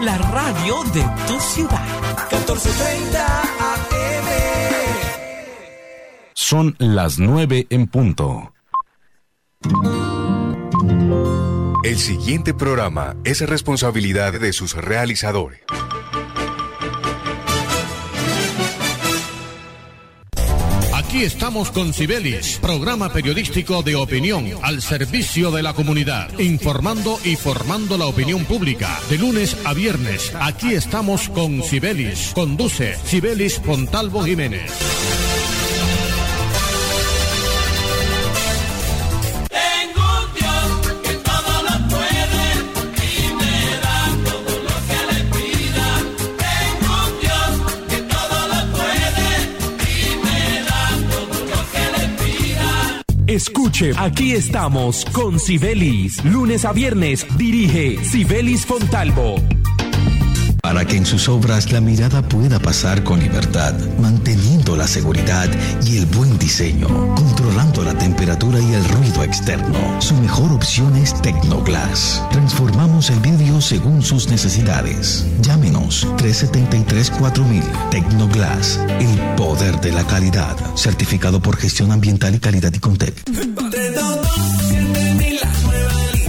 la radio de tu ciudad. 1430 AM. Son las 9 en punto. El siguiente programa es responsabilidad de sus realizadores. Aquí estamos con Cibelis, programa periodístico de opinión al servicio de la comunidad, informando y formando la opinión pública. De lunes a viernes, aquí estamos con Cibelis. Conduce Cibelis Fontalvo Jiménez. Escuche, aquí estamos con Sibelis. Lunes a viernes dirige Sibelis Fontalvo para que en sus obras la mirada pueda pasar con libertad, manteniendo la seguridad y el buen diseño, controlando la temperatura y el ruido externo. Su mejor opción es Tecnoglass. Transformamos el vidrio según sus necesidades. Llámenos 373-4000 Tecnoglass, el poder de la calidad, certificado por gestión ambiental y calidad y Contec.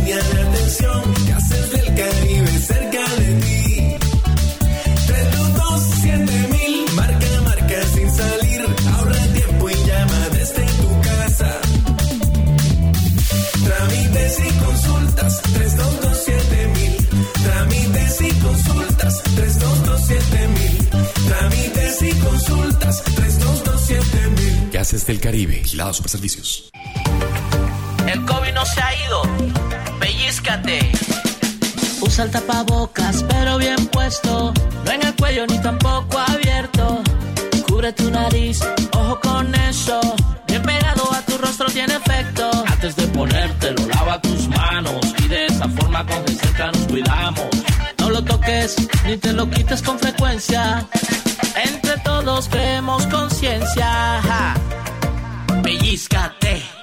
Gases del Caribe, Super Servicios. El COVID no se ha ido. Pellizcate. Usa el tapabocas, pero bien puesto. No en el cuello ni tampoco abierto. Cubre tu nariz, ojo con eso. Bien pegado a tu rostro tiene efecto. Antes de ponértelo, lava tus manos. Y de esa forma con cerca nos cuidamos. No lo toques ni te lo quites con frecuencia. Entre todos creemos conciencia. Pellizcate.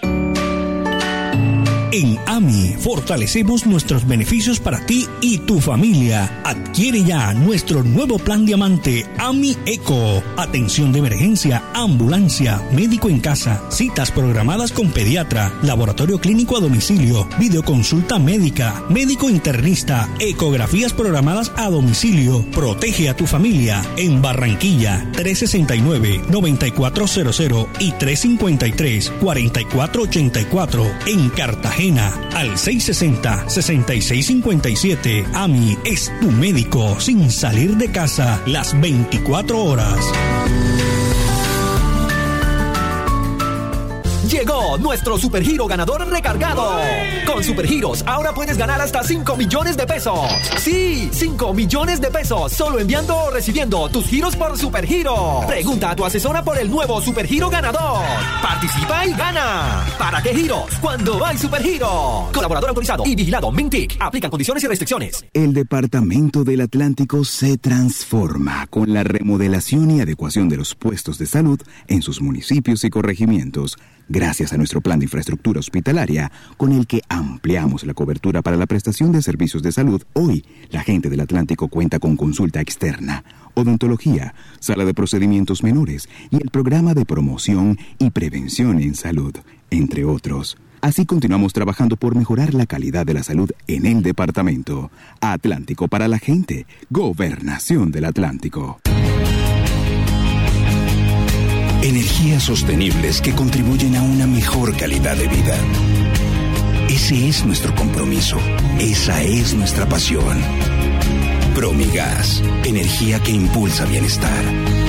En AMI fortalecemos nuestros beneficios para ti y tu familia. Adquiere ya nuestro nuevo plan diamante AMI Eco. Atención de emergencia, ambulancia, médico en casa, citas programadas con pediatra, laboratorio clínico a domicilio, videoconsulta médica, médico internista, ecografías programadas a domicilio. Protege a tu familia en Barranquilla 369-9400 y 353-4484 en Cartagena al 660-6657. AMI es tu médico sin salir de casa las 24 horas. Llegó nuestro supergiro ganador recargado. Con supergiros ahora puedes ganar hasta 5 millones de pesos. Sí, 5 millones de pesos solo enviando o recibiendo tus giros por supergiro. Pregunta a tu asesora por el nuevo supergiro ganador. Participa y gana. ¿Para qué giros? Cuando hay supergiro. Colaborador autorizado y vigilado Mintic. Aplican condiciones y restricciones. El Departamento del Atlántico se transforma con la remodelación y adecuación de los puestos de salud en sus municipios y corregimientos gracias a nuestro plan de infraestructura hospitalaria con el que ampliamos la cobertura para la prestación de servicios de salud. Hoy, la gente del Atlántico cuenta con consulta externa, odontología, sala de procedimientos menores y el programa de promoción y prevención en salud, entre otros. Así continuamos trabajando por mejorar la calidad de la salud en el departamento. Atlántico para la gente. Gobernación del Atlántico. Energías sostenibles que contribuyen a una mejor calidad de vida. Ese es nuestro compromiso. Esa es nuestra pasión. Promigas, energía que impulsa bienestar.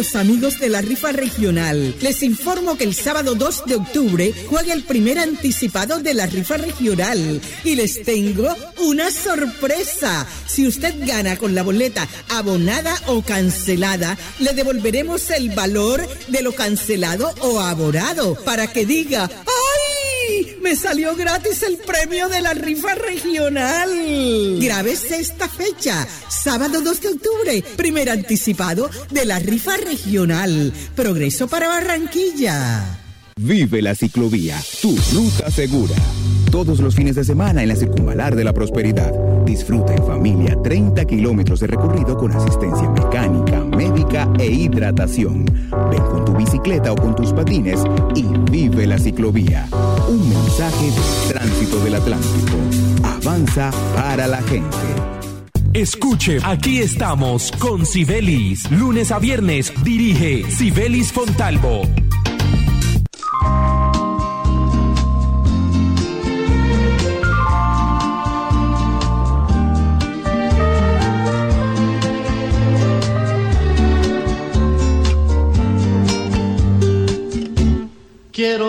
Amigos de la rifa regional, les informo que el sábado 2 de octubre juega el primer anticipado de la rifa regional y les tengo una sorpresa. Si usted gana con la boleta abonada o cancelada, le devolveremos el valor de lo cancelado o abonado para que diga, Me salió gratis el premio de la rifa regional. Grábese esta fecha, sábado 2 de octubre, primer anticipado de la rifa regional. Progreso para Barranquilla. Vive la ciclovía, tu ruta segura. todos los fines de semana en la Circunvalar de la Prosperidad. Disfruta en familia 30 kilómetros de recorrido con asistencia mecánica, médica e hidratación. Ven con tu bicicleta o con tus patines y vive la ciclovía. Un mensaje del tránsito del Atlántico. Avanza para la gente. Escuche, aquí estamos con Sibelis. Lunes a viernes dirige Sibelis Fontalvo.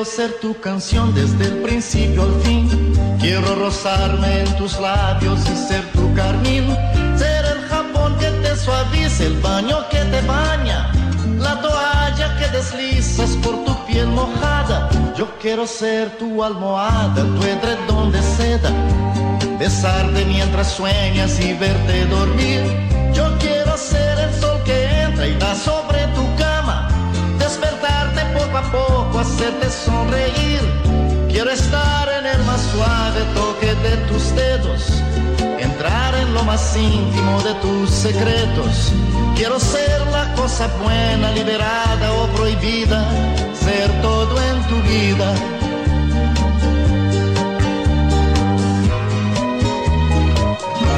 Ser tu canción desde el principio al fin. Quiero rozarme en tus labios y ser tu carmín. Ser el jabón que te suaviza, el baño que te baña. La toalla que deslizas por tu piel mojada. Yo quiero ser tu almohada, tu edredón de seda. Besarte mientras sueñas y verte dormir. Hacerte sonreír. Quiero estar en el más suave toque de tus dedos. Entrar en lo más íntimo de tus secretos. Quiero ser la cosa buena, liberada o prohibida. Ser todo en tu vida.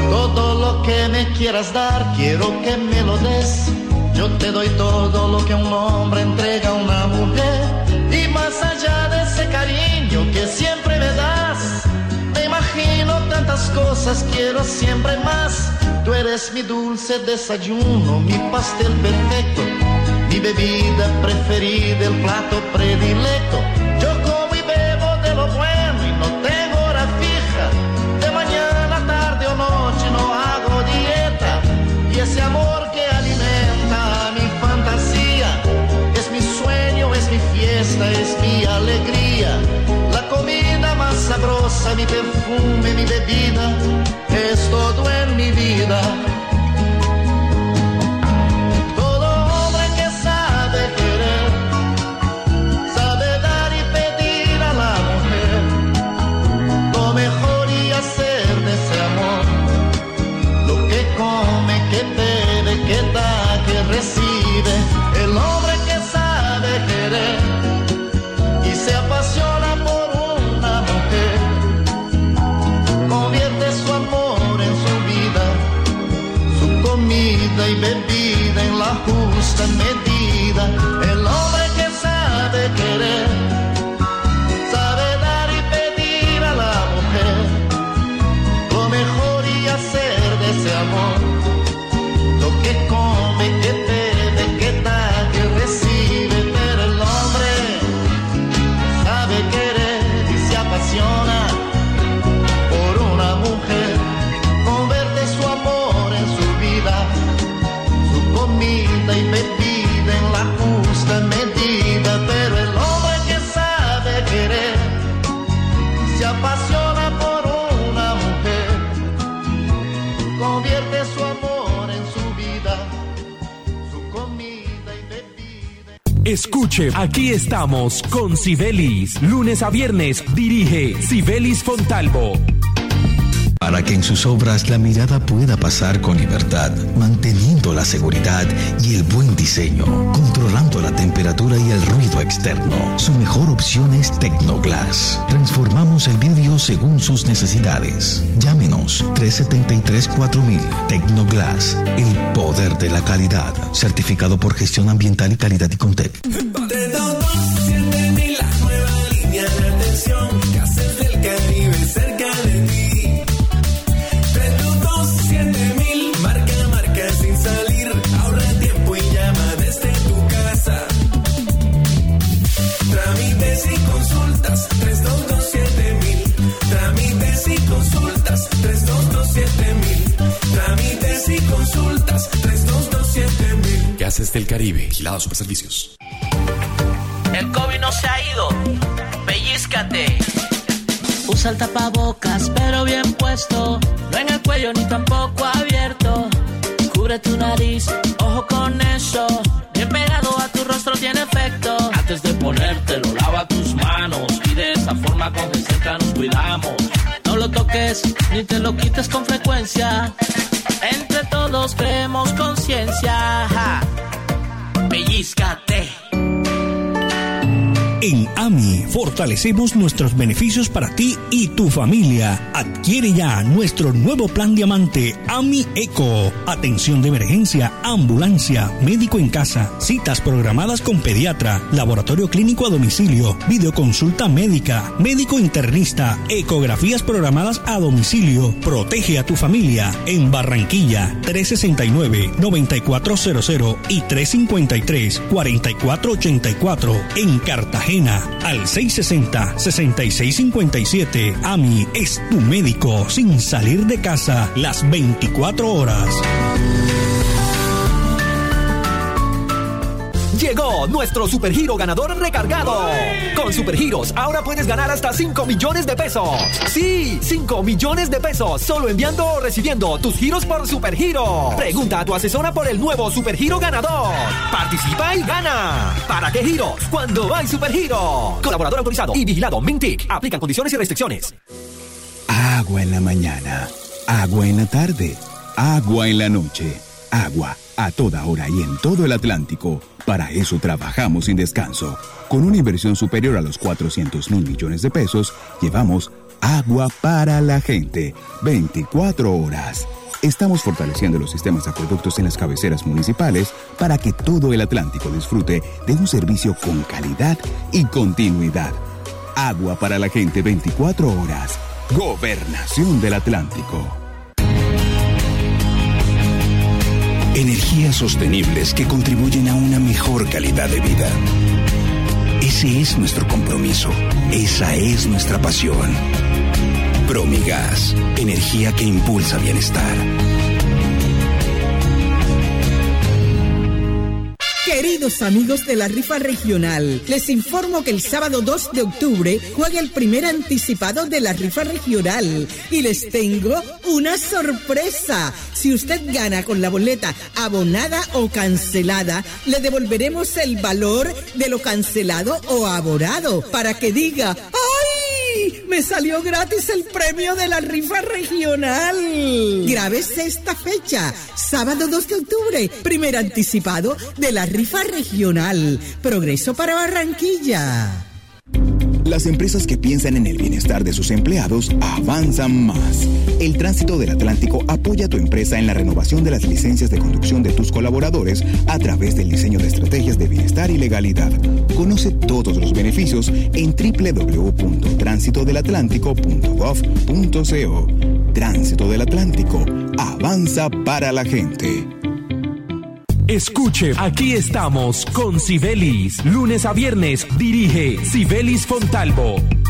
Todo lo que me quieras dar, quiero que me lo des. Yo te doy todo lo que un hombre entrega a una mujer. Y más allá de ese cariño que siempre me das, me imagino tantas cosas, quiero siempre más. Tú eres mi dulce desayuno, mi pastel perfecto, mi bebida preferida, el plato predilecto. Sabrosa, mi comida y bebida en la justa medida. Escuche, aquí estamos con Sibelis. Lunes a viernes dirige Sibelis Fontalvo. Para que en sus obras la mirada pueda pasar con libertad, manteniendo la seguridad y el buen diseño, controlando la temperatura y el ruido externo. Su mejor opción es Tecnoglass. Transformamos el vidrio según sus necesidades. Llámenos 373-4000 Tecnoglass, el poder de la calidad. Certificado por gestión ambiental y calidad y Contec. 322-7000. Trámites y consultas, 322-7000. Gases del Caribe. Vigilado Superservicios. El COVID no se ha ido. Pellízcate. Usa el tapabocas, pero bien puesto. No en el cuello ni tampoco abierto. Cubre tu nariz, ojo con eso. Bien pegado a tu rostro tiene efecto. Antes de ponértelo, lava tus manos. y de forma con cerca nos cuidamos. No lo toques ni te lo quites con frecuencia. Entre todos creemos conciencia. Pellizcate. En AMI fortalecemos nuestros beneficios para ti y tu familia. Adquiere ya nuestro nuevo plan diamante AMI Eco. Atención de emergencia, ambulancia, médico en casa, citas programadas con pediatra, laboratorio clínico a domicilio, videoconsulta médica, médico internista, ecografías programadas a domicilio. Protege a tu familia en Barranquilla 369-9400 y 353-4484 en Cartagena al 660-6657. AMI es tu médico sin salir de casa las 24 horas. Llegó nuestro supergiro ganador recargado. Con supergiros ahora puedes ganar hasta 5 millones de pesos. Sí, 5 millones de pesos solo enviando o recibiendo tus giros por supergiro. Pregunta a tu asesora por el nuevo supergiro ganador. Participa y gana. ¿Para qué giros? Cuando hay supergiro. Colaborador autorizado y vigilado Mintic. Aplican condiciones y restricciones. Agua en la mañana, agua en la tarde, agua en la noche, agua a toda hora y en todo el Atlántico. Para eso trabajamos sin descanso. Con una inversión superior a los 400 mil millones de pesos, llevamos agua para la gente. 24 horas. Estamos fortaleciendo los sistemas de acueductos en las cabeceras municipales para que todo el Atlántico disfrute de un servicio con calidad y continuidad. Agua para la gente 24 horas. Gobernación del Atlántico. Energías sostenibles que contribuyen a una mejor calidad de vida. Ese es nuestro compromiso. Esa es nuestra pasión. Promigas. Energía que impulsa bienestar. Queridos amigos de la rifa regional, les informo que el sábado 2 de octubre juega el primer anticipado de la rifa regional y les tengo una sorpresa. Si usted gana con la boleta abonada o cancelada, le devolveremos el valor de lo cancelado o abonado para que diga, Me salió gratis el premio de la rifa regional. Grábese esta fecha, sábado 2 de octubre, primer anticipado de la rifa regional. Progreso para Barranquilla. Las empresas que piensan en el bienestar de sus empleados avanzan más. El Tránsito del Atlántico apoya a tu empresa en la renovación de las licencias de conducción de tus colaboradores a través del diseño de estrategias de bienestar y legalidad. Conoce todos los beneficios en www.tránsitodelatlántico.gov.co. Tránsito del Atlántico. Avanza para la gente. Escuche, aquí estamos con Sibelis. Lunes a viernes dirige Sibelis Fontalvo.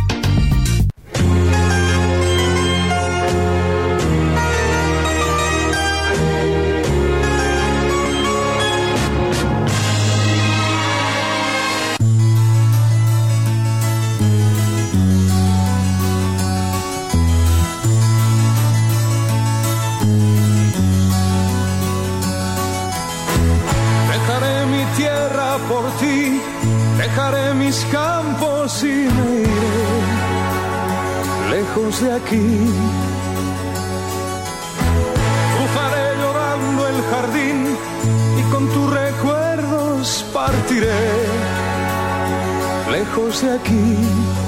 Lejos de aquí. Cruzaré llorando el jardín y con tus recuerdos partiré lejos de aquí.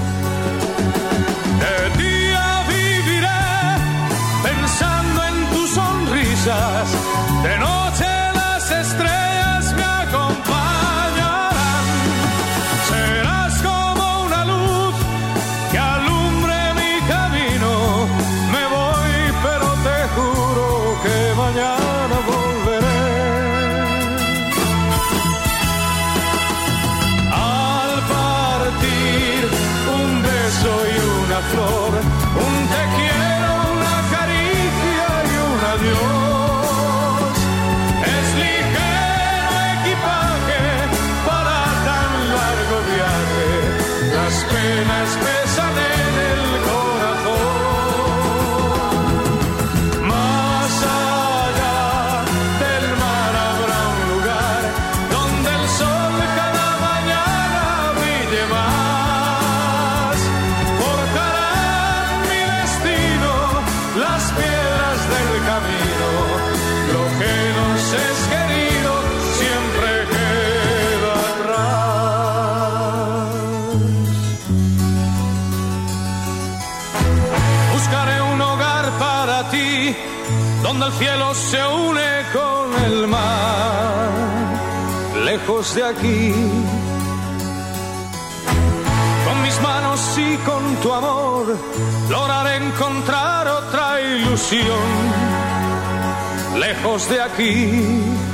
Lejos de aquí.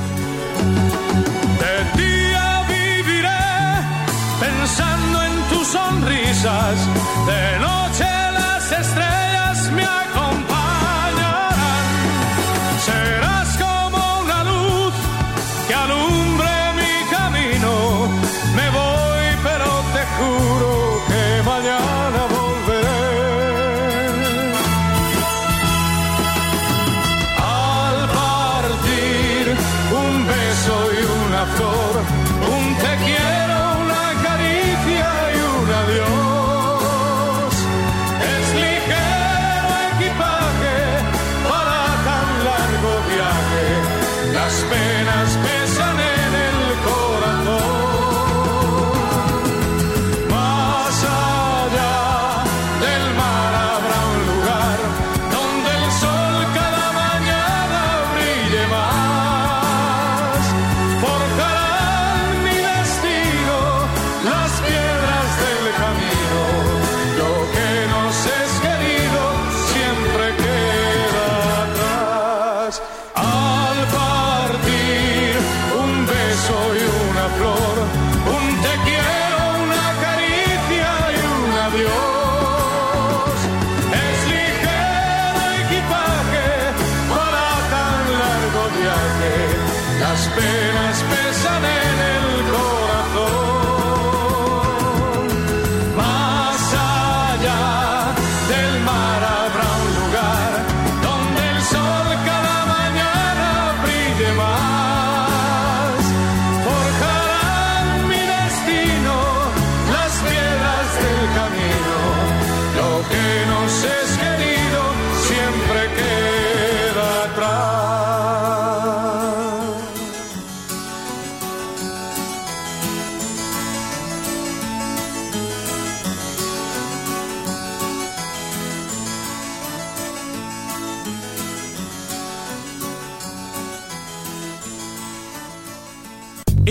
my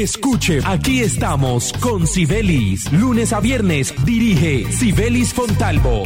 Escuche, aquí estamos con Sibelis. Lunes a viernes dirige Sibelis Fontalvo.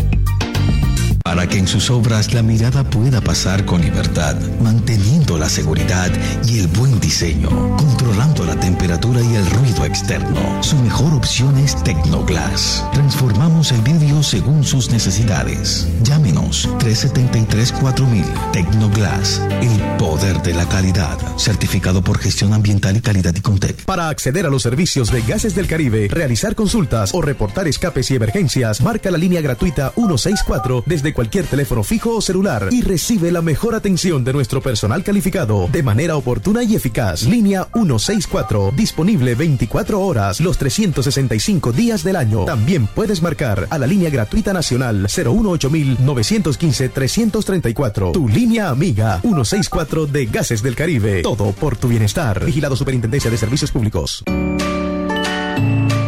Para que en sus obras la mirada pueda pasar con libertad, manteniendo la seguridad y el buen diseño, controlando la temperatura y el ruido externo. Su mejor opción es Tecnoglass. Transformamos el vidrio según sus necesidades. Llámenos 373-4000. Tecnoglass, el poder de la calidad. Certificado por gestión ambiental y calidad y Contec. Para acceder a los servicios de Gases del Caribe, realizar consultas o reportar escapes y emergencias, marca la línea gratuita 164 desde cualquier teléfono fijo o celular y recibe la mejor atención de nuestro personal calificado de manera oportuna y eficaz. Línea 164, disponible 24 horas los 365 días del año. También puedes marcar a la línea gratuita nacional 915 334 Tu línea amiga 164 de Gases del Caribe. Todo por tu bienestar. Vigilado Superintendencia de Servicios Públicos.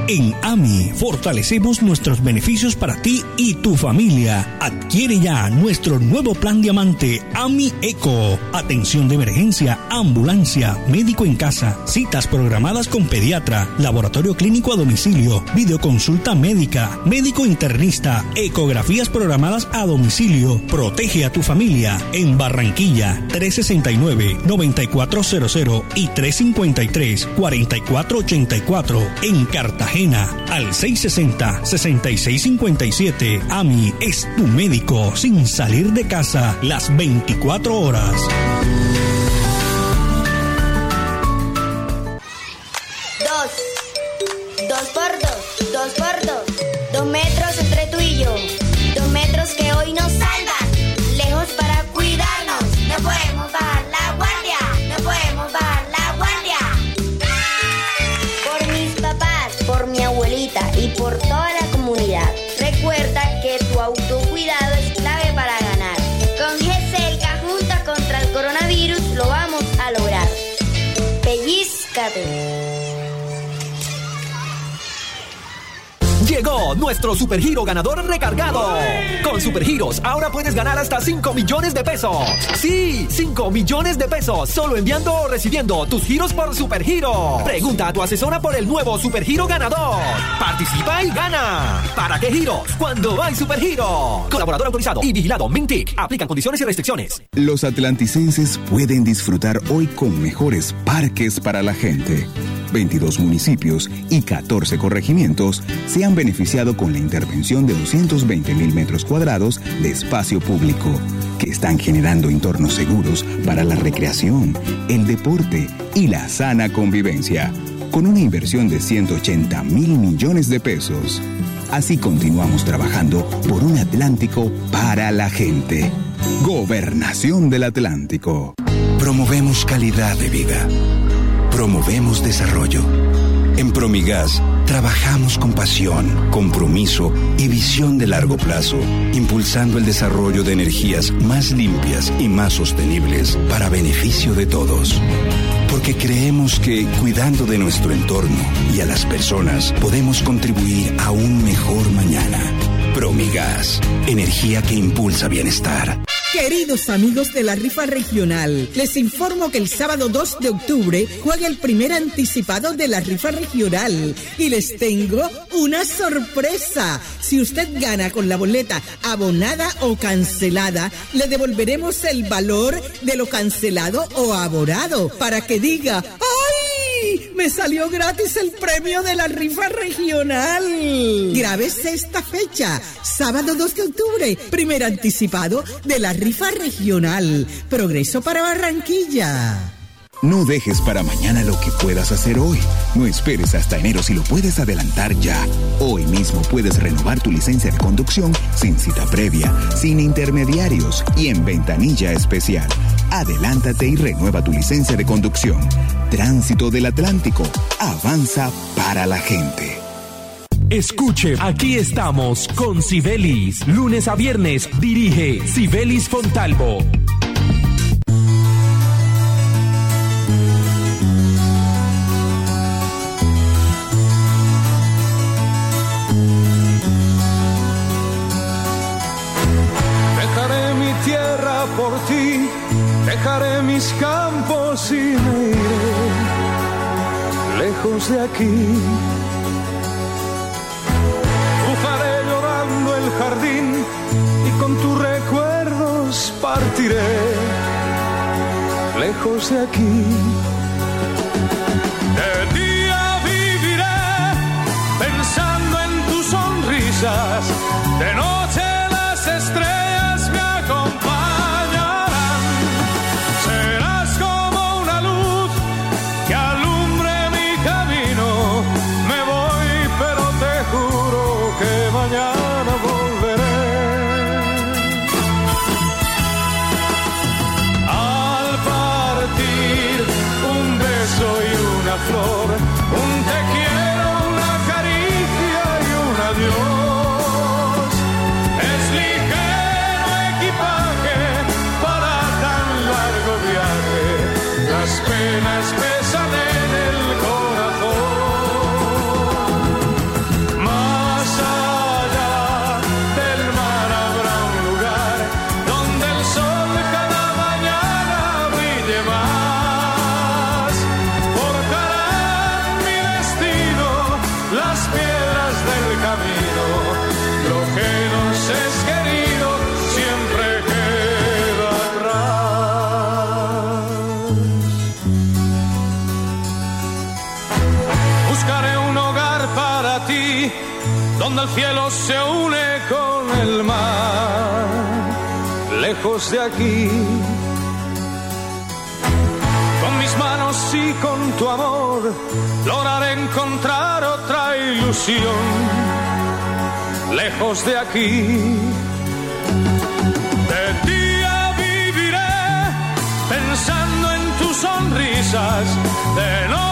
En AMI fortalecemos nuestros beneficios para ti y tu familia. Adquiere ya nuestro nuevo plan diamante AMI Eco. Atención de emergencia, ambulancia, médico en casa, citas programadas con pediatra, laboratorio clínico a domicilio, videoconsulta médica, médico internista, ecografías programadas a domicilio. Protege a tu familia en Barranquilla 369-9400 y 353-4484 en Cartagena al 660-6657. AMI es tu médico sin salir de casa las 24 horas. Nuestro supergiro ganador recargado. Con supergiros, ahora puedes ganar hasta 5 millones de pesos. Sí, 5 millones de pesos solo enviando o recibiendo tus giros por supergiro. Pregunta a tu asesora por el nuevo supergiro ganador. Participa y gana. ¿Para qué giros? Cuando hay supergiro. Colaborador autorizado y vigilado Mintic. Aplican condiciones y restricciones. Los atlanticenses pueden disfrutar hoy con mejores parques para la gente. 22 municipios y 14 corregimientos se han beneficiado con la intervención de 220 mil metros cuadrados de espacio público, que están generando entornos seguros para la recreación, el deporte y la sana convivencia, con una inversión de 180 mil millones de pesos. Así continuamos trabajando por un Atlántico para la gente. Gobernación del Atlántico. Promovemos calidad de vida. Promovemos desarrollo. En Promigas trabajamos con pasión, compromiso y visión de largo plazo, impulsando el desarrollo de energías más limpias y más sostenibles para beneficio de todos. Porque creemos que cuidando de nuestro entorno y a las personas podemos contribuir a un mejor mañana. Promigas, energía que impulsa bienestar. Queridos amigos de la rifa regional, les informo que el sábado 2 de octubre juega el primer anticipado de la rifa regional y les tengo una sorpresa. Si usted gana con la boleta abonada o cancelada, le devolveremos el valor de lo cancelado o aborado para que diga, Me salió gratis el premio de la rifa regional. Grábese esta fecha, sábado 2 de octubre, primer anticipado de la rifa regional. Progreso para Barranquilla. No dejes para mañana lo que puedas hacer hoy. No esperes hasta enero si lo puedes adelantar ya. Hoy mismo puedes renovar tu licencia de conducción sin cita previa, sin intermediarios y en ventanilla especial. Adelántate y renueva tu licencia de conducción. Tránsito del Atlántico. Avanza para la gente. Escuche, aquí estamos con Sibelis. Lunes a viernes dirige Sibelis Fontalvo. Y me iré lejos de aquí. Bufaré llorando el jardín y con tus recuerdos partiré lejos de aquí. De día viviré pensando en tus sonrisas, de noche Las el cielo se une con el mar, lejos de aquí. Con mis manos y con tu amor, lograré encontrar otra ilusión, lejos de aquí. De día viviré pensando en tus sonrisas, de noche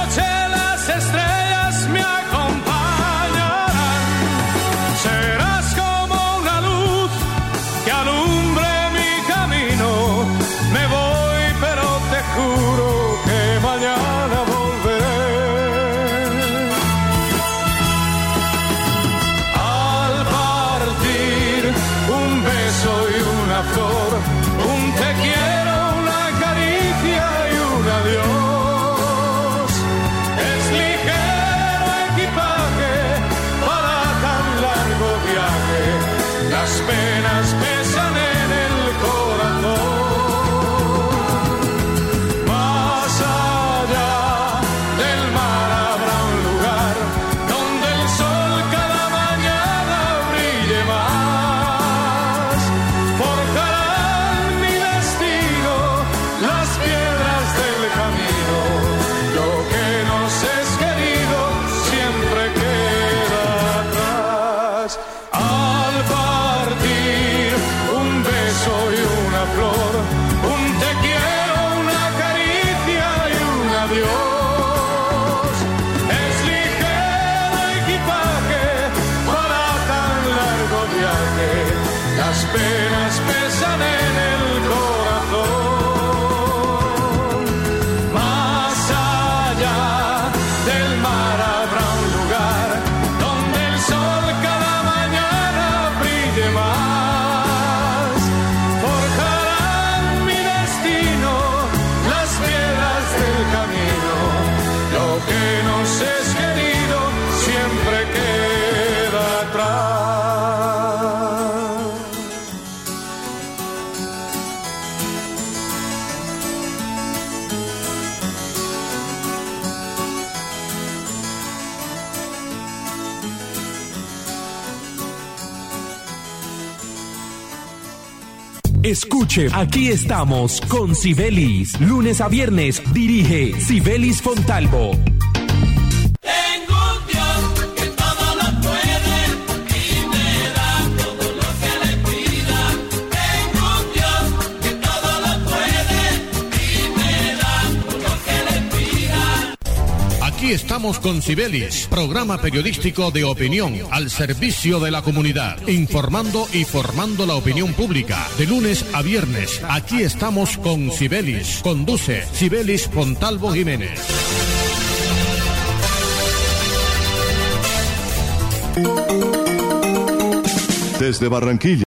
Escuche, aquí estamos con Sibelis. Lunes a viernes dirige Sibelis Fontalvo. Estamos con Sibelis, programa periodístico de opinión al servicio de la comunidad, informando y formando la opinión pública. De lunes a viernes, aquí estamos con Sibelis. Conduce Sibelis Fontalvo Jiménez. Desde Barranquilla.